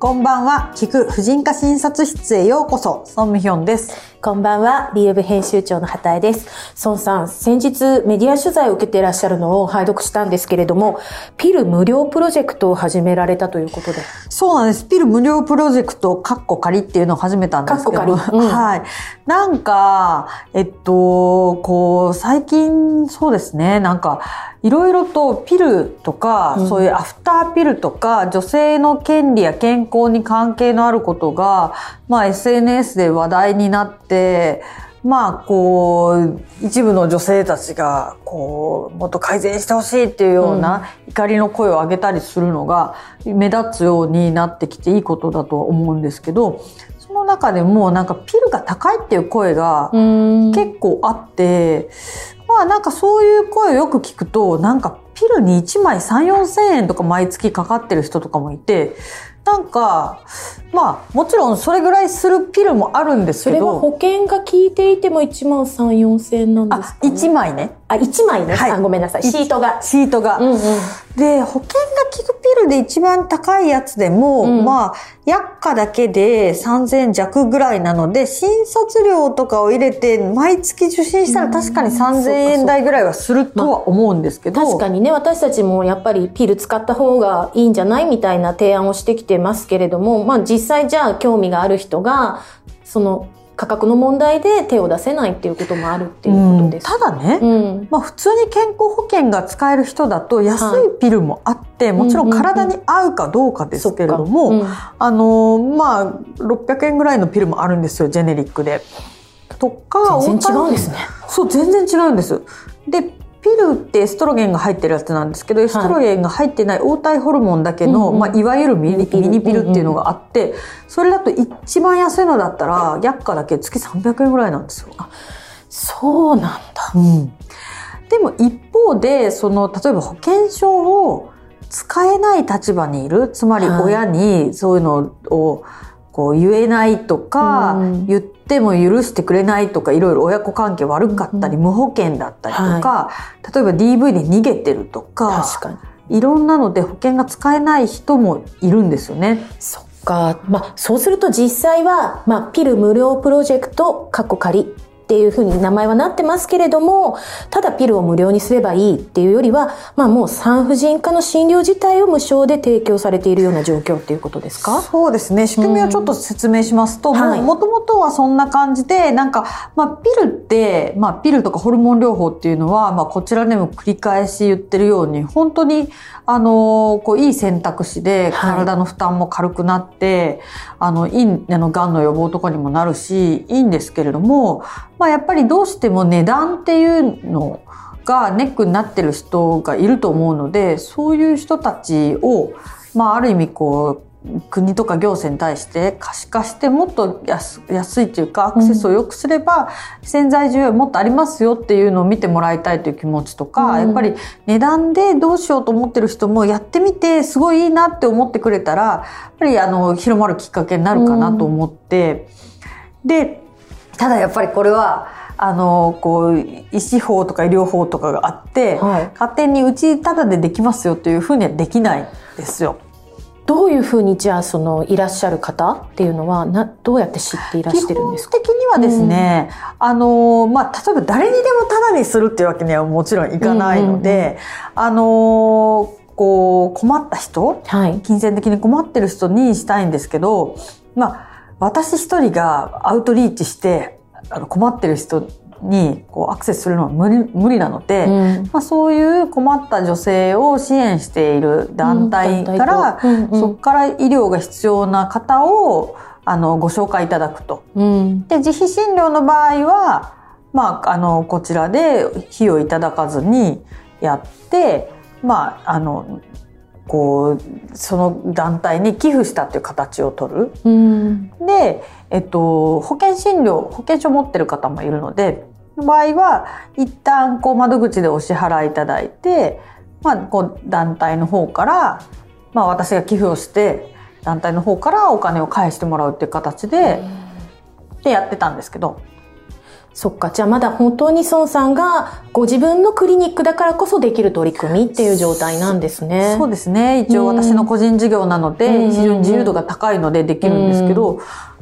こんばんは。聞く婦人科診察室へようこそ。ソンミヒョンです。こんばんは。リーウェブ編集長の畑江です。ソンさん、先日メディア取材を受けていらっしゃるのを拝読したんですけれども、ピル無料プロジェクトを始められたということで。そうなんです。ピル無料プロジェクト、カッコ仮っていうのを始めたんですけど。カッコ仮うんはい。なんか、えっと、こう、最近、そうですね。なんか、いろいろとピルとか、うんそういうアフターピルとか、女性の権利や健康に関係のあることが、まあ SNS で話題になって、まあ、こう、一部の女性たちが、こう、もっと改善してほしいっていうような怒りの声を上げたりするのが目立つようになってきていいことだとは思うんですけど、その中でもなんかピルが高いっていう声がん。結構あって、まあなんかそういう声をよく聞くと、なんかピルに1枚3、4千円とか毎月かかってる人とかもいて、なんか、まあもちろんそれぐらいするピルもあるんですけど、それは保険が効いていても1万3、4千円なんですあ、か、ね、1枚ね。あ、1枚ね。はいあ、ごめんなさい。シートが。シートが。うんうん。で、保険が効くピルで一番高いやつでも、うんまあ、薬価だけで3000弱ぐらいなので、診察料とかを入れて、毎月受診したら確かに3000円台ぐらいはするとは思うんですけど、確かにね、私たちもやっぱりピル使った方がいいんじゃないみたいな提案をしてきてますけれども、まあ実際じゃあ興味がある人が、その価格の問題で手を出せないっていうこともあるっていうことです。ただね、うん。まあ普通に健康保険が使える人だと安いピルもあって、もちろん体に合うかどうかですけれども、あのまあ600円ぐらいのピルもあるんですよジェネリックで。とか全然違うんですね。そう全然違うんです。でピルってエストロゲンが入ってるやつなんですけど、エストロゲンが入ってない黄体ホルモンだけの、うんうんまあ、いわゆるミニピルっていうのがあって、それだと一番安いのだったら薬価だけ月300円ぐらいなんですよ。そうなんだ。うん、でも一方でその例えば保険証を使えない立場にいるつまりはい。親にそういうのをこう言えないとか、うん。言っても許してくれないとかいろいろ親子関係悪かったり、うん無保険だったりとか、例えば DV で逃げてるとか確かに。いろんなので保険が使えない人もいるんですよね。そっか。まあ、そうすると実際は、まあ、ピル無料プロジェクト、カッコ仮っていうふうに名前はなってますけれども、ただピルを無料にすればいいっていうよりは、まあもう産婦人科の診療自体を無償で提供されているような状況っていうことですか？そうですね。仕組みをちょっと説明しますと、うん。はいもともとはそんな感じで、なんか、まあ、ピルって、まあ、ピルとかホルモン療法っていうのは、まあ、こちらでも繰り返し言ってるように、本当に、あの、こう、いい選択肢で、はい。体の負担も軽くなって、あの、いい、あの、癌の予防とかにもなるし、いいんですけれども、まあ、やっぱりどうしても値段っていうのがネックになってる人がいると思うので、そういう人たちを、まあ、ある意味こう、国とか行政に対して可視化してもっと安安いというかアクセスを良くすれば、潜在需要もっとありますよっていうのを見てもらいたいという気持ちとか、うん。やっぱり値段でどうしようと思ってる人もやってみてすごいいいなって思ってくれたらやっぱりあの広まるきっかけになるかなと思って、でただやっぱりこれはあのこう医師法とか医療法とかがあって、はい勝手にうちただでできますよというふうにはできないんですよ。どういうふうにじゃあそのいらっしゃる方っていうのはなどうやって知っていらしてるんですか？基本的にはですね、あの、まあ、例えば誰にでもタダにするっていうわけにはもちろんいかないので、あの、こう、困った人、はい。金銭的に困ってる人にしたいんですけど、まあ、私一人がアウトリーチして、あの困ってる人にこうアクセスするのは無理無理なので、うんまあ、そういう困った女性を支援している団体から、うんうんうんそこから医療が必要な方をあのご紹介いただくと。うん。で自費診療の場合は、まあ、あのこちらで費用いただかずにやって、まあ、あのこうその団体に寄付したっていう形を取る。うん。で、えっと、保険診療保険証持ってる方もいるので場合は一旦こう窓口でお支払いいただいて、まあ、こう団体の方から、まあ、私が寄付をして団体の方からお金を返してもらうっていう形で,、でやってたんですけどそっか。じゃあまだ本当に孫さんがご自分のクリニックだからこそできる取り組みっていう状態なんですね。そうですね。一応私の個人事業なので、うん非常に自由度が高いのでできるんですけど、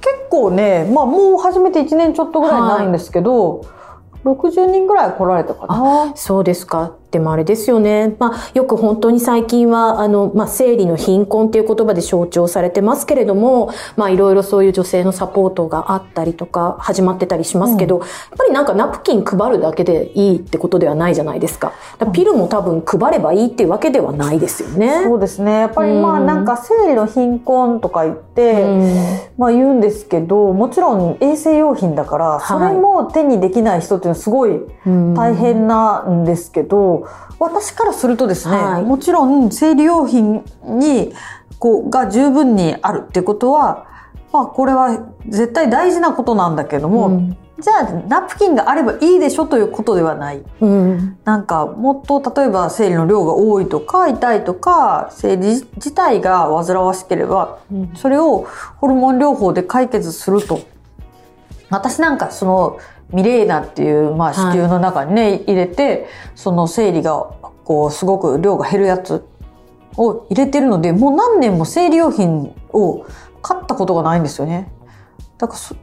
結構ね、まあもう始めて1年ちょっとぐらいになるんですけど、60人ぐらい来られたかな。そうですか。でもあれですよね。まあ、よく本当に最近は、あの、まあ、生理の貧困っていう言葉で象徴されてますけれども、まあ、いろいろそういう女性のサポートがあったりとか、始まってたりしますけど、やっぱりなんかナプキン配るだけでいいってことではないじゃないですか。だからピルも多分配ればいいっていうわけではないですよね。そうですね。やっぱりまあうんなんか生理の貧困とか言って、うんまあ言うんですけど、もちろん衛生用品だから、はいそれも手にできない人っていうのはすごいうん大変なんですけど、私からするとですね、はい。もちろん生理用品に、こう、が十分にあるってことは、まあこれは絶対大事なことなんだけども、うん。じゃあナプキンがあればいいでしょということではない。うん。なんかもっと例えば生理の量が多いとか痛いとか生理自体が煩わしければうん。それをホルモン療法で解決すると私なんかそのミレーナっていう、まあ、子宮の中にね、入れてその生理がこうすごく量が減るやつを入れてるのでもう何年も生理用品を買ったことがないんですよね。だからそ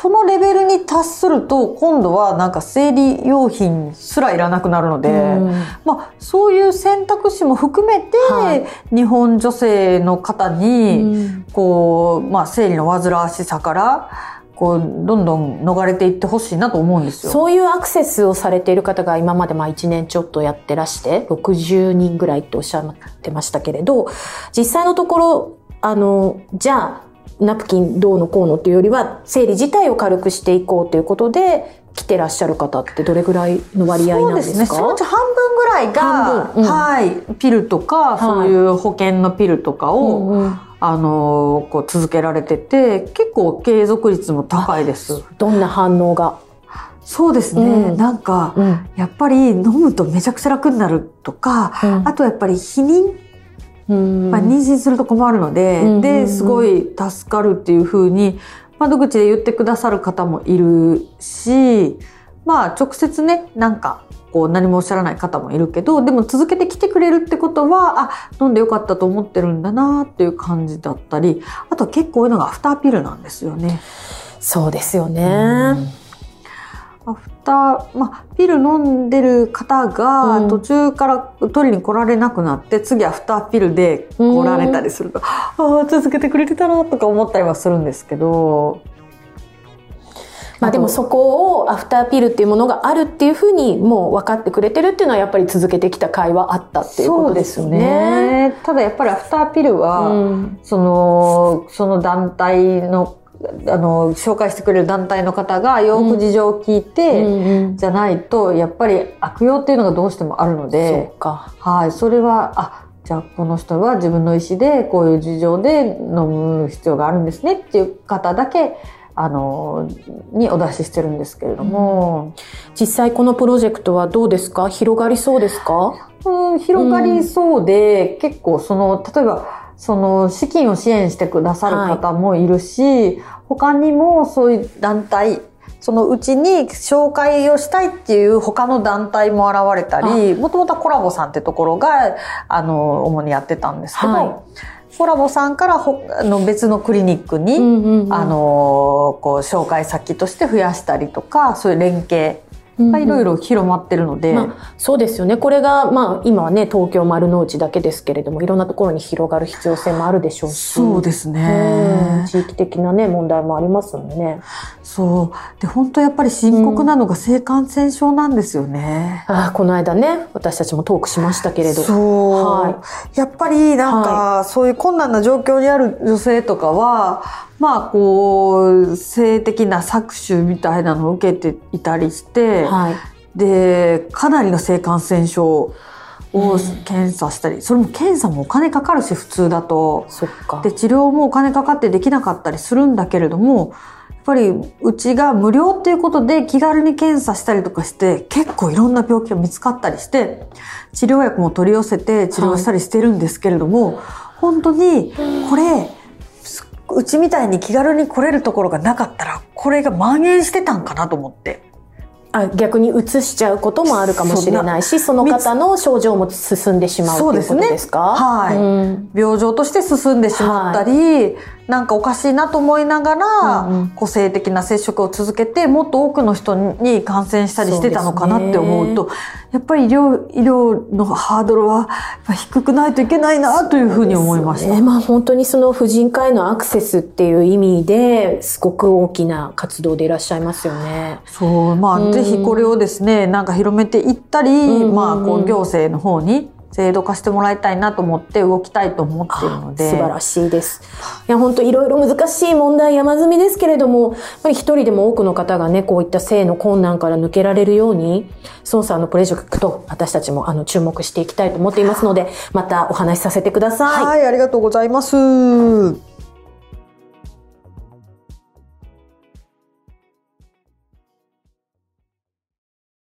そのレベルに達すると今度はなんか生理用品すらいらなくなるので、うん。まあ、そういう選択肢も含めて、はい。日本女性の方に、うん。こう、まあ、生理の煩わしさからこうどんどん逃れていってほしいなと思うんですよ。そういうアクセスをされている方が今までまあ1年ちょっとやってらして、60人ぐらいっておっしゃってましたけれど、実際のところ、あの、じゃあ、ナプキンどうのこうのっていうよりは、生理自体を軽くしていこうということで、来てらっしゃる方ってどれぐらいの割合なんですか？そうですね。そのうち半分ぐらいが、うんはい、ピルとか、いそういう保険のピルとかを、うんうんあのこう続けられてて結構継続率も高いです。どんな反応が？そうですね、うん。なんか、うん。やっぱり飲むとめちゃくちゃ楽になるとか、うん。あとやっぱり避妊、うん。まあ、妊娠すると困るので、うんうんうん。ですごい助かるっていうふうに窓口で言ってくださる方もいるしまあ直接ねなんかこう何もおっしゃらない方もいるけどでも続けてきてくれるってことはあ飲んでよかったと思ってるんだなっていう感じだったりあと結構多いのがアフターピルなんですよね。そうですよね。アフター、まあ、ピル飲んでる方うがん途中から取りに来られなくなって、次アフターピルで来られたりすると、ああ、続けてくれてたなとか思ったりはするんですけど、まあでもそこをアフターピルっていうものがあるっていうふうにもう分かってくれてるっていうのはやっぱり続けてきた会はあったっていうことですよね。ただやっぱりアフターピルは、うん。その、その団体の、あの、紹介してくれる団体の方がよく事情を聞いて、うんうん。じゃないと、やっぱり悪用っていうのがどうしてもあるので。はい、それは、あ、じゃあこの人は自分の意思でこういう事情で飲む必要があるんですねっていう方だけ、あの、にお出ししてるんですけれども、実際このプロジェクトはどうですか？広がりそうですか？うん広がりそうで、結構その、例えば、その資金を支援してくださる方もいるし、他にもそういう団体、そのうちに紹介をしたいっていう他の団体も現れたり、もともとはコラボさんってところが、あの、主にやってたんですけど、はいコラボさんからほあの別のクリニックに、あの、こう、紹介先として増やしたりとか、そういう連携がいろいろ広まってるので、まあ、そうですよね。これが、まあ、今はね、東京丸の内だけですけれども、いろんなところに広がる必要性もあるでしょうし。そうですうんね。地域的なね、問題もありますもんね。そう。で、本当やっぱり深刻なのが性感染症なんですよね。ああ、この間ね、私たちもトークしましたけれど。そう、はやっぱりなんか、そういう困難な状況にある女性とかは、まあこう、性的な搾取みたいなのを受けていたりして、はい。で、かなりの性感染症を検査したり、それも検査もお金かかるし、普通だと。そっか。で、治療もお金かかってできなかったりするんだけれども、やっぱりうちが無料っていうことで気軽に検査したりとかして結構いろんな病気が見つかったりして治療薬も取り寄せて治療したりしてるんですけれども、本当にこれうちみたいに気軽に来れるところがなかったらこれが蔓延してたんかなと思って。あ逆に移しちゃうこともあるかもしれないしその方の症状も進んでしまうということですか？はい、うん。病状として進んでしまったり、なんかおかしいなと思いながら、うんうん。個性的な接触を続けてもっと多くの人に感染したりしてたのかなって思うとやっぱり医療医療のハードルは低くないといけないなというふうに思いました。ね、まあ本当にその婦人科へのアクセスっていう意味ですごく大きな活動でいらっしゃいますよね。そう、まあ、うん。ぜひこれをですね、なんか広めていったり、んうんうん。まあ、こう、行政の方に制度化してもらいたいなと思って動きたいと思っているので。素晴らしいです。いや、本当いろいろ難しい問題山積みですけれども、やっぱり一人でも多くの方がね、こういった性の困難から抜けられるように、孫さんのプロジェクト、私たちもあの注目していきたいと思っていますので、またお話しさせてください。はい、ありがとうございます。